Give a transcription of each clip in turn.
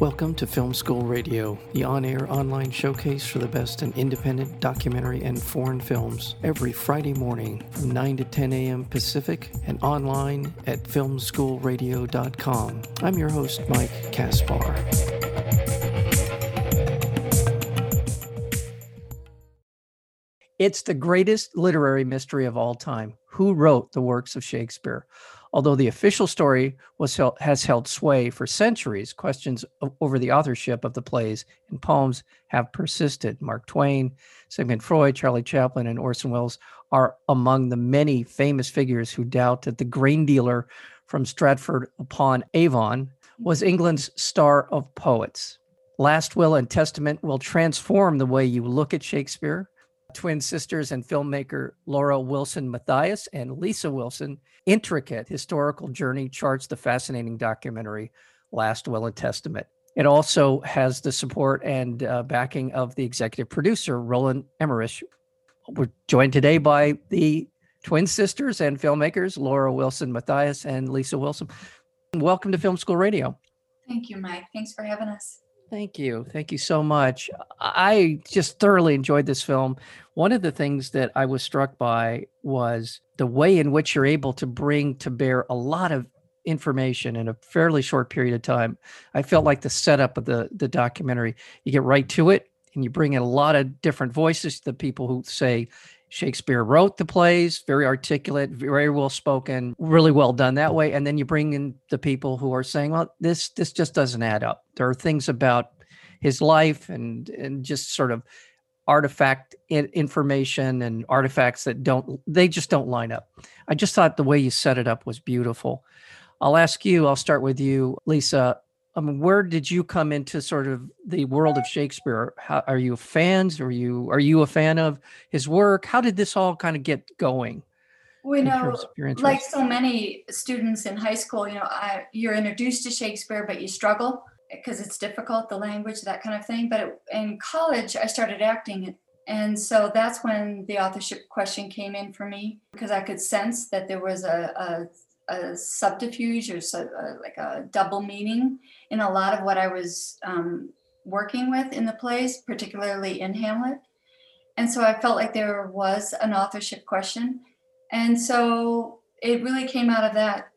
Welcome to Film School Radio, the on air online showcase for the best in independent documentary and foreign films, every Friday morning from 9 to 10 a.m. Pacific and online at filmschoolradio.com. I'm your host, Mike Kaspar. It's the greatest literary mystery of all time. Who wrote the works of Shakespeare? Although the official story was held, has held sway for centuries, questions over the authorship of the plays and poems have persisted. Mark Twain, Sigmund Freud, Charlie Chaplin, and Orson Welles are among the many famous figures who doubt that the grain dealer from Stratford upon Avon was England's star of poets. Last Will and Testament will transform the way you look at Shakespeare twin sisters and filmmaker Laura Wilson Mathias and Lisa Wilson intricate historical journey charts the fascinating documentary Last Will and Testament. It also has the support and uh, backing of the executive producer, Roland Emmerich. We're joined today by the twin sisters and filmmakers, Laura Wilson Mathias and Lisa Wilson. Welcome to Film School Radio. Thank you, Mike. Thanks for having us. Thank you. Thank you so much. I just thoroughly enjoyed this film. One of the things that I was struck by was the way in which you're able to bring to bear a lot of information in a fairly short period of time. I felt like the setup of the the documentary, you get right to it and you bring in a lot of different voices, the people who say Shakespeare wrote the plays, very articulate, very well spoken, really well done that way. And then you bring in the people who are saying, well, this this just doesn't add up. There are things about his life and and just sort of artifact information and artifacts that don't they just don't line up. I just thought the way you set it up was beautiful. I'll ask you, I'll start with you, Lisa. I mean, where did you come into sort of the world of Shakespeare? How, are you fans? Are you are you a fan of his work? How did this all kind of get going? We know, like so many students in high school, you know, I, you're introduced to Shakespeare, but you struggle eh, because it's difficult, the language, that kind of thing. But in college, I started acting, and so that's when the authorship question came in for me because I could sense that there was a, a a subterfuge or so, uh, like a double meaning in a lot of what I was um, working with in the plays, particularly in Hamlet. And so I felt like there was an authorship question. And so it really came out of that.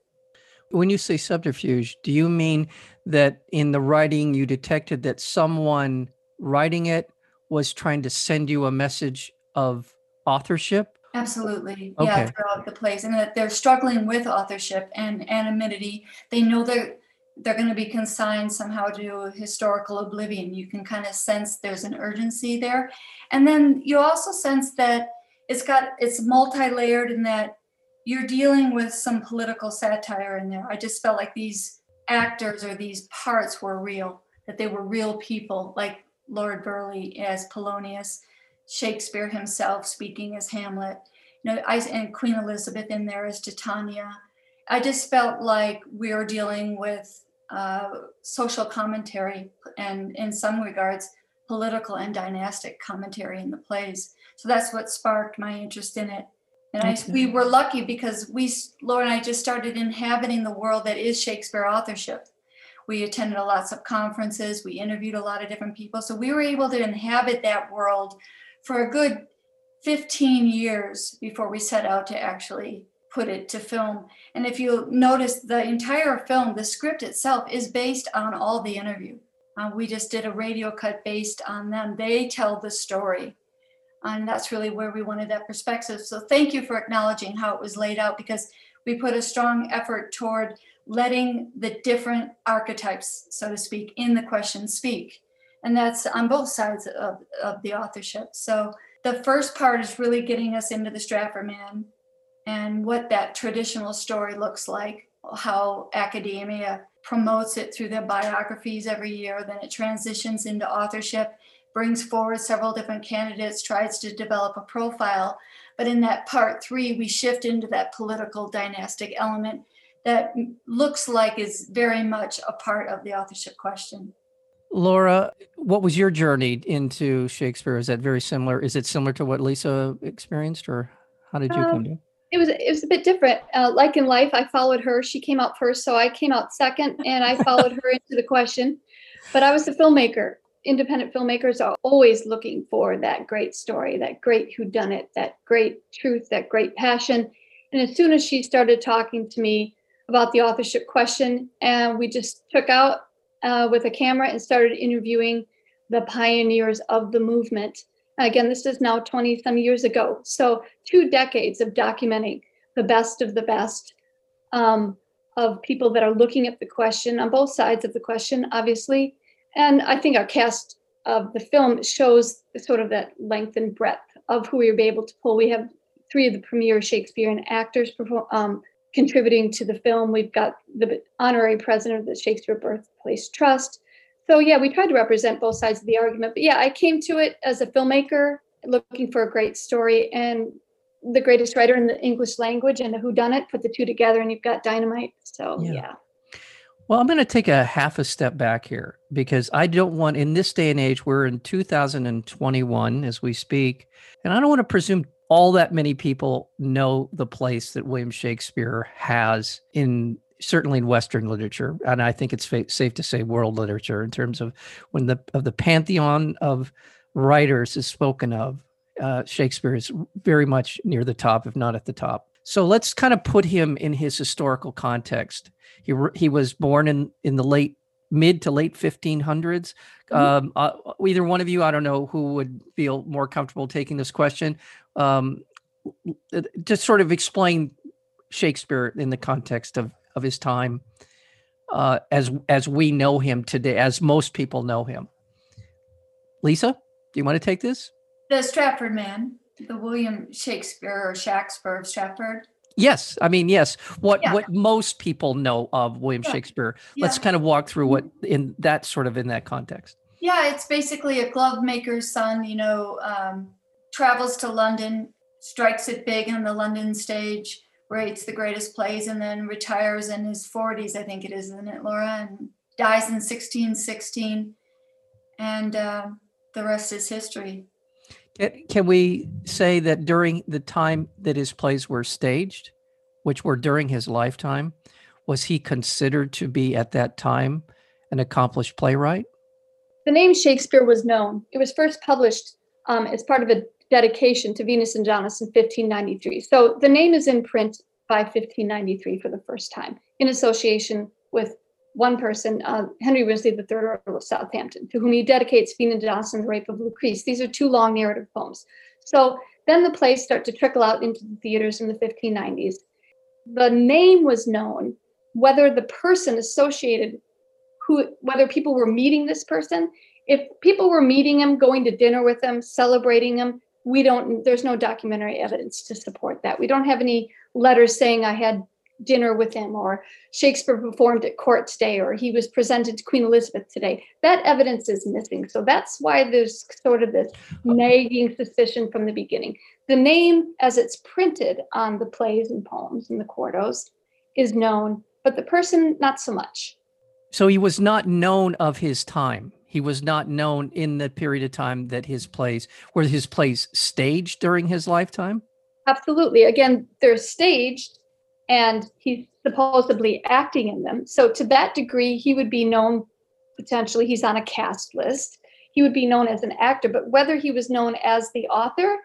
When you say subterfuge, do you mean that in the writing you detected that someone writing it was trying to send you a message of authorship? Absolutely. Okay. Yeah, throughout the place. And that they're struggling with authorship and anonymity. They know that they're going to be consigned somehow to historical oblivion. You can kind of sense there's an urgency there. And then you also sense that it's got it's multi-layered in that you're dealing with some political satire in there. I just felt like these actors or these parts were real, that they were real people, like Lord Burleigh as Polonius Shakespeare himself speaking as Hamlet, you know, I, and Queen Elizabeth in there as Titania. I just felt like we were dealing with uh, social commentary and, in some regards, political and dynastic commentary in the plays. So that's what sparked my interest in it. And I, we were lucky because we, Laura and I, just started inhabiting the world that is Shakespeare authorship. We attended lots of conferences, we interviewed a lot of different people. So we were able to inhabit that world for a good 15 years before we set out to actually put it to film. And if you notice, the entire film, the script itself is based on all the interview. Uh, we just did a radio cut based on them. They tell the story. And that's really where we wanted that perspective. So thank you for acknowledging how it was laid out because we put a strong effort toward letting the different archetypes, so to speak, in the question speak and that's on both sides of, of the authorship. So the first part is really getting us into the Stratford man and what that traditional story looks like, how academia promotes it through their biographies every year, then it transitions into authorship, brings forward several different candidates, tries to develop a profile. But in that part three, we shift into that political dynastic element that looks like is very much a part of the authorship question. Laura, what was your journey into Shakespeare? Is that very similar? Is it similar to what Lisa experienced, or how did you um, come to? It was it was a bit different. Uh, like in life, I followed her. She came out first, so I came out second, and I followed her into the question. but I was a filmmaker. Independent filmmakers are always looking for that great story, that great whodunit, that great truth, that great passion. And as soon as she started talking to me about the authorship question, and we just took out uh, with a camera and started interviewing the pioneers of the movement. Again, this is now 20 some years ago. So, two decades of documenting the best of the best um, of people that are looking at the question on both sides of the question, obviously. And I think our cast of the film shows sort of that length and breadth of who we were able to pull. We have three of the premier Shakespearean actors um, contributing to the film. We've got the honorary president of the Shakespeare Birthplace Trust. So yeah, we tried to represent both sides of the argument. But yeah, I came to it as a filmmaker looking for a great story and the greatest writer in the English language and the who done it, put the two together and you've got dynamite. So yeah. yeah. Well, I'm going to take a half a step back here because I don't want, in this day and age, we're in 2021 as we speak, and I don't want to presume all that many people know the place that William Shakespeare has in certainly in Western literature, and I think it's fa- safe to say world literature in terms of when the of the pantheon of writers is spoken of. Uh, Shakespeare is very much near the top, if not at the top. So let's kind of put him in his historical context. He he was born in in the late mid to late 1500s. Mm-hmm. Um, uh, either one of you, I don't know who would feel more comfortable taking this question. Um, just sort of explain Shakespeare in the context of of his time, uh, as as we know him today, as most people know him. Lisa, do you want to take this? The Stratford Man, the William Shakespeare or Shakespeare of Stratford. Yes, I mean yes. What yeah. what most people know of William yeah. Shakespeare. Let's yeah. kind of walk through what in that sort of in that context. Yeah, it's basically a glove maker's son. You know, um, travels to London, strikes it big on the London stage, writes the greatest plays, and then retires in his 40s. I think it is, isn't it, Laura? And dies in 1616, and uh, the rest is history. Can we say that during the time that his plays were staged, which were during his lifetime, was he considered to be at that time an accomplished playwright? The name Shakespeare was known. It was first published um, as part of a dedication to Venus and Adonis in 1593. So the name is in print by 1593 for the first time in association with one person, uh, Henry Wriothesley III, Earl of Southampton, to whom he dedicates Venus and the Rape of Lucrece. These are two long narrative poems. So then the plays start to trickle out into the theaters in the 1590s. The name was known, whether the person associated who, whether people were meeting this person, if people were meeting him, going to dinner with him, celebrating him, we don't, there's no documentary evidence to support that. We don't have any letters saying I had dinner with him or Shakespeare performed at court today or he was presented to Queen Elizabeth today. That evidence is missing. So that's why there's sort of this nagging suspicion from the beginning. The name, as it's printed on the plays and poems and the quartos, is known, but the person, not so much. So he was not known of his time. He was not known in the period of time that his plays were his plays staged during his lifetime. Absolutely. Again, they're staged and he's supposedly acting in them. So, to that degree, he would be known potentially, he's on a cast list. He would be known as an actor, but whether he was known as the author,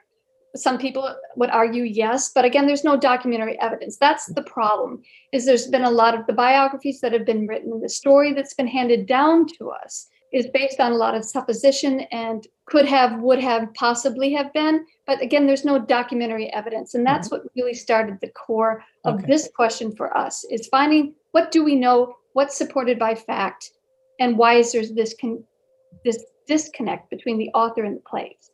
some people would argue yes but again there's no documentary evidence that's the problem is there's been a lot of the biographies that have been written the story that's been handed down to us is based on a lot of supposition and could have, would have, possibly have been. But again, there's no documentary evidence. And that's mm-hmm. what really started the core of okay. this question for us is finding what do we know, what's supported by fact, and why is there this, con- this disconnect between the author and the plays.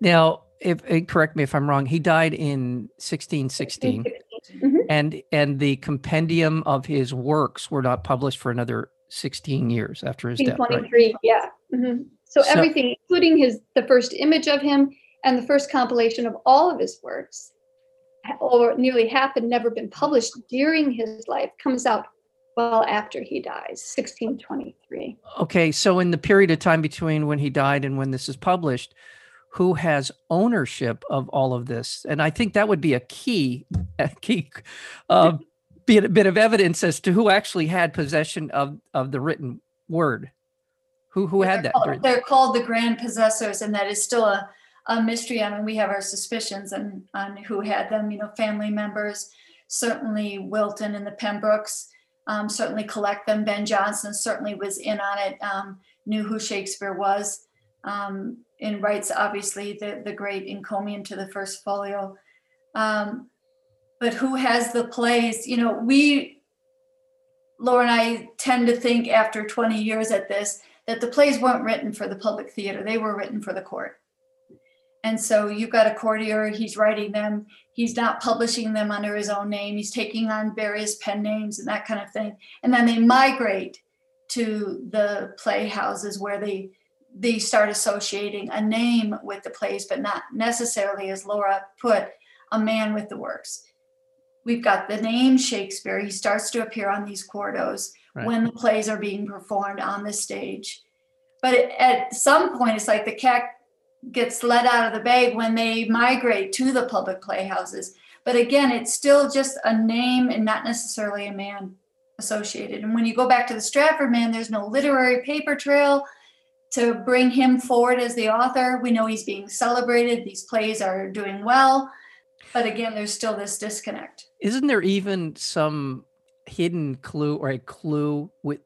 Now, if eh, correct me if I'm wrong, he died in 1616. 1616. Mm-hmm. And and the compendium of his works were not published for another 16 years after his death. 23, right? yeah. Mm-hmm. So, so everything, including his the first image of him and the first compilation of all of his works, or nearly half had never been published during his life, comes out well after he dies, 1623. Okay, so in the period of time between when he died and when this is published, who has ownership of all of this? And I think that would be a key, a key uh, be a bit of evidence as to who actually had possession of of the written word. Who who had They're that? called- They're called the grand possessors, and that is still a, a mystery. I mean, we have our suspicions on, on who had them, you know, family members. Certainly Wilton and the Pembrokes, um, certainly collect them. Ben Jonson certainly was in on it, um, knew who Shakespeare was. Um, and writes obviously the, the great encomium to the first folio. Um, but who has the plays? You know, we, Laura and I tend to think after 20 years at this, that the plays weren't written for the public theater, they were written for the court. And so you've got a courtier, he's writing them, he's not publishing them under his own name, he's taking on various pen names and that kind of thing. And then they migrate to the playhouses where they they start associating a name with the plays, but not necessarily, as Laura put, a man with the works. We've got the name Shakespeare. He starts to appear on these quartos Right. when the plays are being performed on the stage. But it- at some point, it's like the cat gets let out of the bag when they migrate to the public playhouses. But again, it's still just a name and not necessarily a man associated. And when you go back to the Stratford man, there's no literary paper trail to bring him forward as the author. We know he's being celebrated, these plays are doing well. But again, there's still this disconnect. Isn't there even some hidden clue or a clue with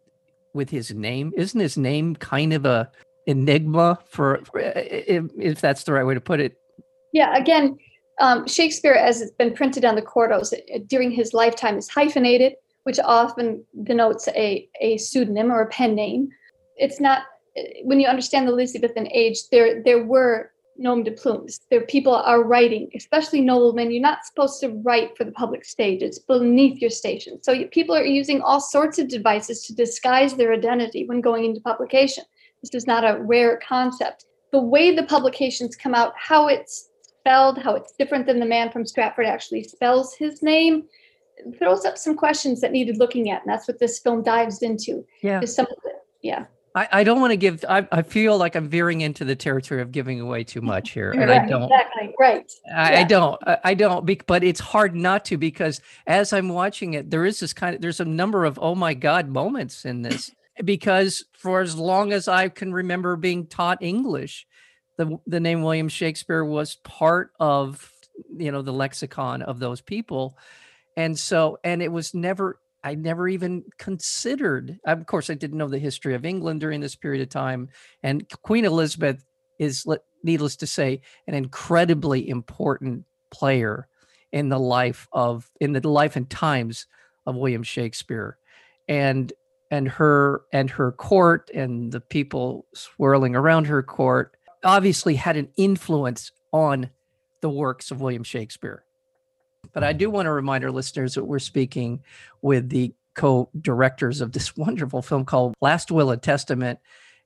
with his name? Isn't his name kind of a enigma for, for- if, if that's the right way to put it? Yeah, again, um, Shakespeare, as it's been printed on the quartos uh, during his lifetime, is hyphenated, which often denotes a, a pseudonym or a pen name. It's not, uh, when you understand the Elizabethan age, there, there were nom de plumes. There people are writing, especially noblemen. You're not supposed to write for the public stage. It's beneath your station. So people are using all sorts of devices to disguise their identity when going into publication. This is not a rare concept. The way the publications come out, how it's spelled, how it's different than the man from Stratford actually spells his name, throws up some questions that needed looking at. And that's what this film dives into. Yeah. Some yeah. I, I don't want to give, I, I feel like I'm veering into the territory of giving away too much here. And I Right, don't. Exactly, right. I, I don't. I, I don't. bec- But it's hard not to because as I'm watching it, there is this kind of there's a number of oh my god moments in this because for as long as I can remember being taught English, the the name William Shakespeare was part of you know the lexicon of those people, and so and it was never. I never even considered. Of course, I didn't know the history of England during this period of time, and Queen Elizabeth is, needless to say, an incredibly important player in the life of in the life and times of William Shakespeare and and her and her court and the people swirling around her court obviously had an influence on the works of William Shakespeare. But I do want to remind our listeners that we're speaking with the co-directors of this wonderful film called Last Will and Testament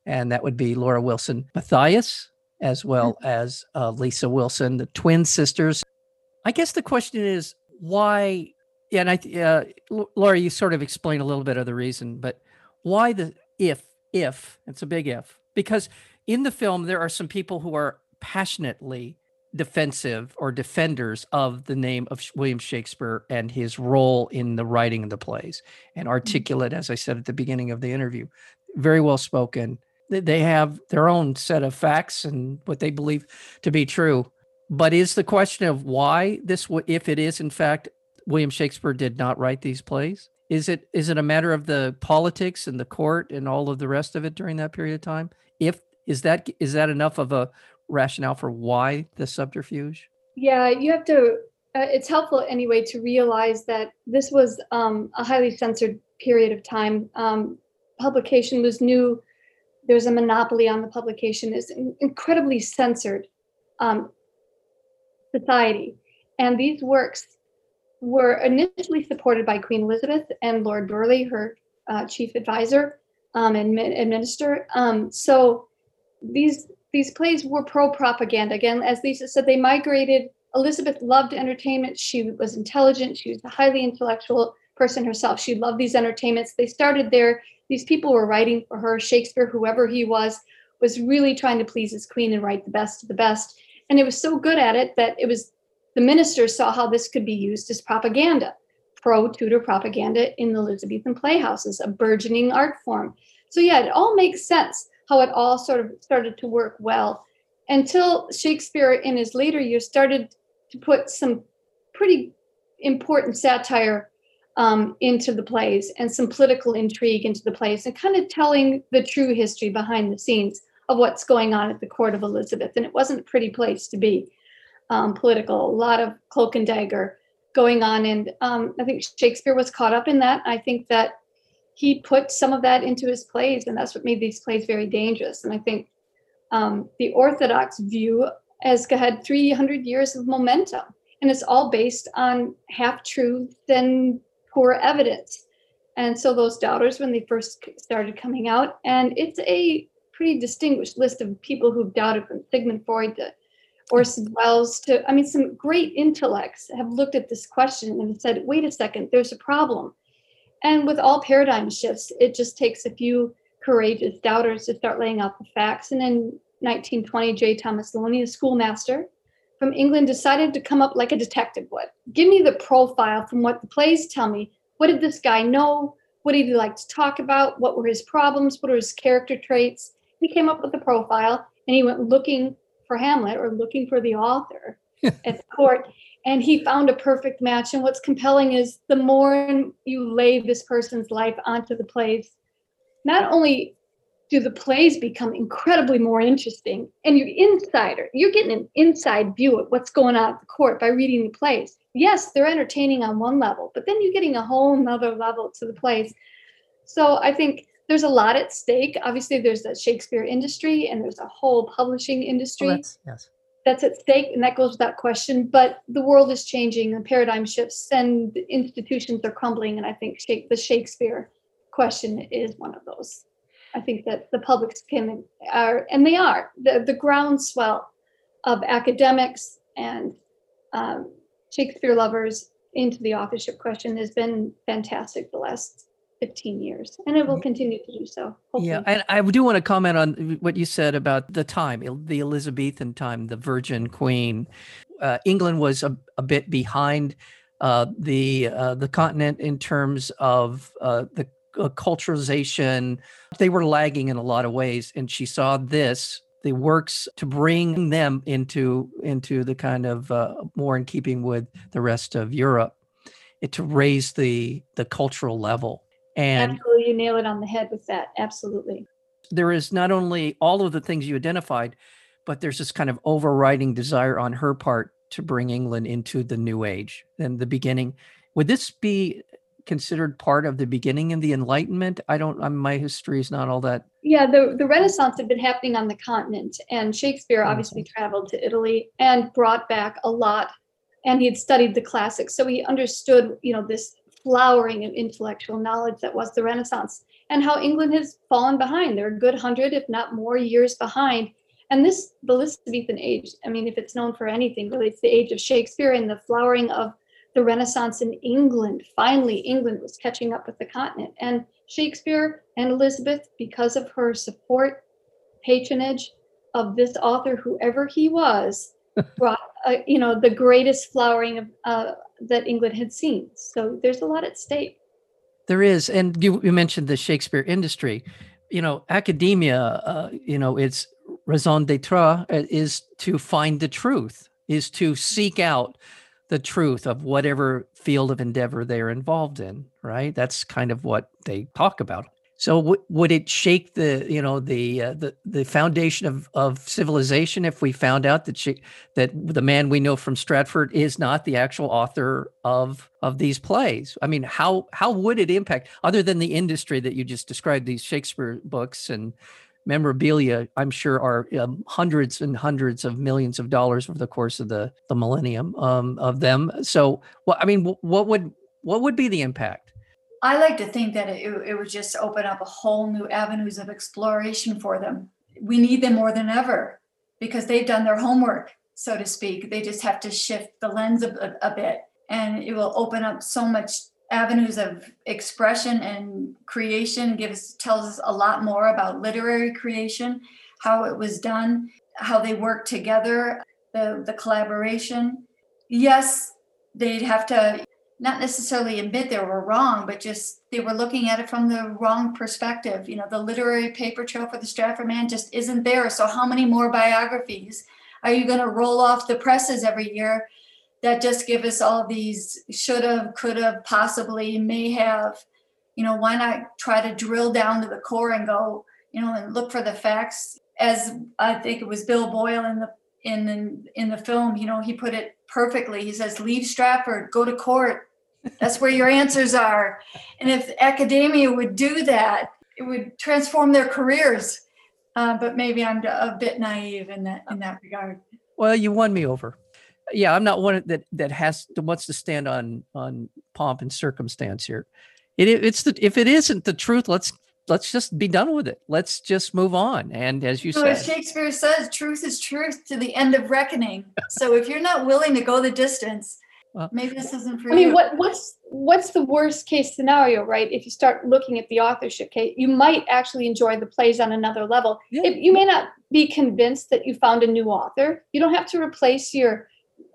and that would be Laura Wilson Matthias as well as uh, Lisa Wilson, the twin sisters. I guess the question is why? Yeah, and I, uh, Laura, you sort of explained a little bit of the reason, but why the if? If it's a big if, because in the film there are some people who are passionately defensive or defenders of the name of William Shakespeare and his role in the writing of the plays, and mm-hmm. articulate, as I said at the beginning of the interview, very well spoken. They- have their own set of facts and what they believe to be true. But is the question of why this, if it is in fact William Shakespeare did not write these plays, is it is it a matter of the politics and the court and all of the rest of it during that period of time? If is that is that enough of a rationale for why the subterfuge? Yeah, you have to. Uh, it's helpful anyway to realize that this was um, a highly censored period of time. Um, publication was new. There's a monopoly on the publication. It's an incredibly censored um, society, and these works were initially supported by Queen Elizabeth and Lord Burleigh, her uh, chief advisor um, and, mi- and minister. Um, so these these plays were pro propaganda. Again, as Lisa said, they migrated. Elizabeth loved entertainment. She was intelligent. She was a highly intellectual person herself. She loved these entertainments. They started there. These people were writing for her. Shakespeare, whoever he was, was really trying to please his queen and write the best of the best. And it was so good at it that it was the ministers saw how this could be used as propaganda, pro Tudor propaganda in the Elizabethan playhouses, a burgeoning art form. So, yeah, it all makes sense. How it all sort of started to work well until Shakespeare in his later years started to put some pretty important satire um, into the plays and some political intrigue into the plays and kind of telling the true history behind the scenes of what's going on at the court of Elizabeth. And it wasn't a pretty place to be um, political, a lot of cloak and dagger going on. And um, I think Shakespeare was caught up in that. I think that he put some of that into his plays, and that's what made these plays very dangerous. And I think um, the Orthodox view has had 300 years of momentum, and it's all based on half truth and poor evidence. And so those doubters, when they first started coming out, and it's a pretty distinguished list of people who've doubted from Sigmund Freud to Orson Welles to, I mean, some great intellects have looked at this question and said, wait a second, there's a problem. And with all paradigm shifts, it just takes a few courageous doubters to start laying out the facts. And in 1920, J. Thomas Looney, a schoolmaster from England, decided to come up like a detective would. Give me the profile from what the plays tell me. What did this guy know? What did he like to talk about? What were his problems? What are his character traits? He came up with a profile and he went looking for Hamlet or looking for the author at the court and he found a perfect match. And what's compelling is the more you lay this person's life onto the plays, not only do the plays become incredibly more interesting, and you're insider, you're getting an inside view of what's going on at the court by reading the plays. Yes, they're entertaining on one level, but then you're getting a whole nother level to the plays. So I think there's a lot at stake. Obviously, there's the Shakespeare industry and there's a whole publishing industry. Well, yes that's at stake and that goes without question but the world is changing and paradigm shifts and institutions are crumbling and i think the shakespeare question is one of those. I think that the public can are and they are the, the groundswell of academics and um, shakespeare lovers into the authorship question has been fantastic the last 15 years and it will continue to do so hopefully. yeah and i do want to comment on what you said about the time the elizabethan time the virgin queen. Uh, england was a, a bit behind uh, the uh, the continent in terms of uh, the uh, culturalization they were lagging in a lot of ways and she saw this the works to bring them into into the kind of uh, more in keeping with the rest of europe it, to raise the the cultural level and absolutely, you nail it on the head with that. Absolutely. There is not only all of the things you identified, but there's this kind of overriding desire on her part to bring England into the new age and the beginning. Would this be considered part of the beginning of the Enlightenment? I don't. I'm, my history is not all that. Yeah, the the Renaissance had been happening on the continent, and Shakespeare mm-hmm. obviously traveled to Italy and brought back a lot. And he had studied the classics, so he understood, you know, this flowering of intellectual knowledge that was the Renaissance, and how England has fallen behind. They're a good hundred, if not more, years behind. And this, the Elizabethan age, I mean, if it's known for anything, really, it's the age of Shakespeare and the flowering of the Renaissance in England. Finally, England was catching up with the continent. And Shakespeare and Elizabeth, because of her support, patronage of this author, whoever he was, brought, uh, you know, the greatest flowering of, uh, that England had seen. So there's a lot at stake. There is, and you, you mentioned the Shakespeare industry. You know, academia. Uh, you know, its raison d'être uh, is to find the truth, is to seek out the truth of whatever field of endeavor they're involved in. Right. That's kind of what they talk about so w- would it shake the you know the uh, the the foundation of of civilization if we found out that she, that the man we know from Stratford is not the actual author of of these plays? I mean, how how would it impact other than the industry that you just described? These Shakespeare books and memorabilia, I'm sure, are um, hundreds and hundreds of millions of dollars over the course of the the millennium um, of them. So, well, I mean, what would what would be the impact? I like to think that it, it would just open up a whole new avenues of exploration for them. We need them more than ever because they've done their homework, so to speak. They just have to shift the lens a, a, a bit, and it will open up so much avenues of expression and creation. Gives tells us a lot more about literary creation, how it was done, how they work together, the the collaboration. Yes, they'd have to not necessarily admit they were wrong, but just they were looking at it from the wrong perspective. You know, the literary paper trail for the Stratford man just isn't there. So, how many more biographies are you going to roll off the presses every year that just give us all these should have, could have, possibly, may have? You know, why not try to drill down to the core and go, you know, and look for the facts? As I think it was Bill Boyle in the in in, in the film, you know, he put it perfectly. He says, "Leave Stratford, go to court. That's where your answers are." And if academia would do that, it would transform their careers. Uh, but maybe I'm a bit naive in that in that regard. Well, you won me over. Yeah, I'm not one that that has that wants to stand on on pomp and circumstance here. It, it's the if it isn't the truth, let's let's just be done with it. Let's just move on. And as you so said, as Shakespeare says, truth is truth to the end of reckoning. so if you're not willing to go the distance, well, maybe this isn't for I you. mean, what, what's what's the worst case scenario, right? If you start looking at the authorship case, you might actually enjoy the plays on another level. Yeah. If, you may not be convinced that you found a new author. You don't have to replace your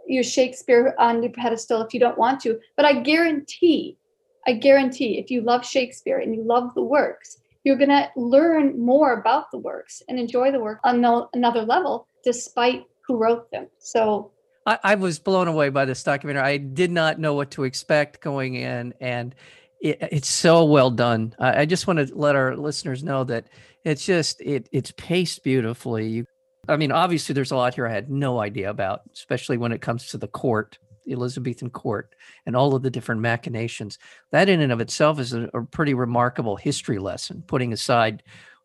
your Shakespeare on the pedestal if you don't want to. But I guarantee I guarantee if you love Shakespeare and you love the works, you're going to learn more about the works and enjoy the work on no, another level, despite who wrote them. So I, I, was blown away by this documentary. I did not know what to expect going in, and it, it's so well done. I, I, just want to let our listeners know that it's just it it's paced beautifully. You, I mean, obviously, there's a lot here I had no idea about, especially when it comes to the court the Elizabethan court and all of the different machinations. That, in and of itself, is a, a, pretty remarkable history lesson, putting aside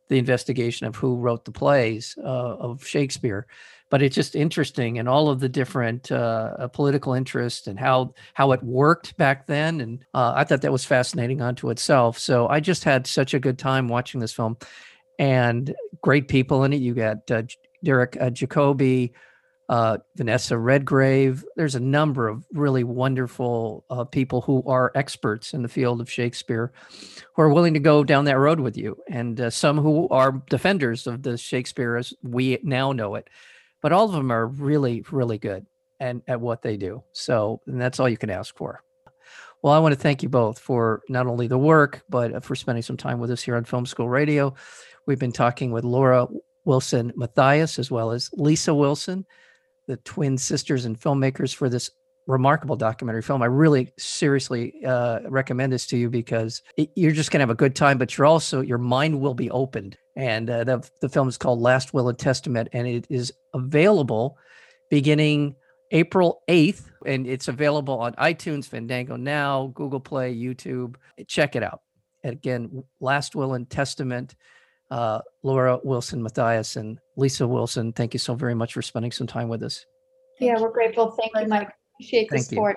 the investigation of who wrote the plays uh, of Shakespeare. But it's just interesting and all of the different uh, uh, political interests and how how it worked back then. And uh, I thought that was fascinating unto itself. So I just had such a good time watching this film, and great people in it. You got uh, Derek uh, Jacobi, uh, Vanessa Redgrave. There's a number of really wonderful people who are experts in the field of Shakespeare who are willing to go down that road with you, and some who are defenders of the Shakespeare as we now know it. But all of them are really, really good and at what they do. So, and that's all you can ask for. Well, I want to thank you both for not only the work, but uh, for spending some time with us here on Film School Radio. We've been talking with Laura Wilson Matthias, as well as Lisa Wilson the twin sisters and filmmakers for this remarkable documentary film. I really seriously uh, recommend this to you because it, you're just going to have a good time, but you're also, your mind will be opened. And uh, the, the film is called Last Will and Testament, and it is available beginning April 8th. And it's available on iTunes, Fandango Now, Google Play, YouTube. Check it out. And again, Last Will and Testament uh, Laura Wilson Mathias and Lisa Wilson, thank you so very much for spending some time with us. Yeah, we're grateful. Thank you, Mike. Appreciate the support.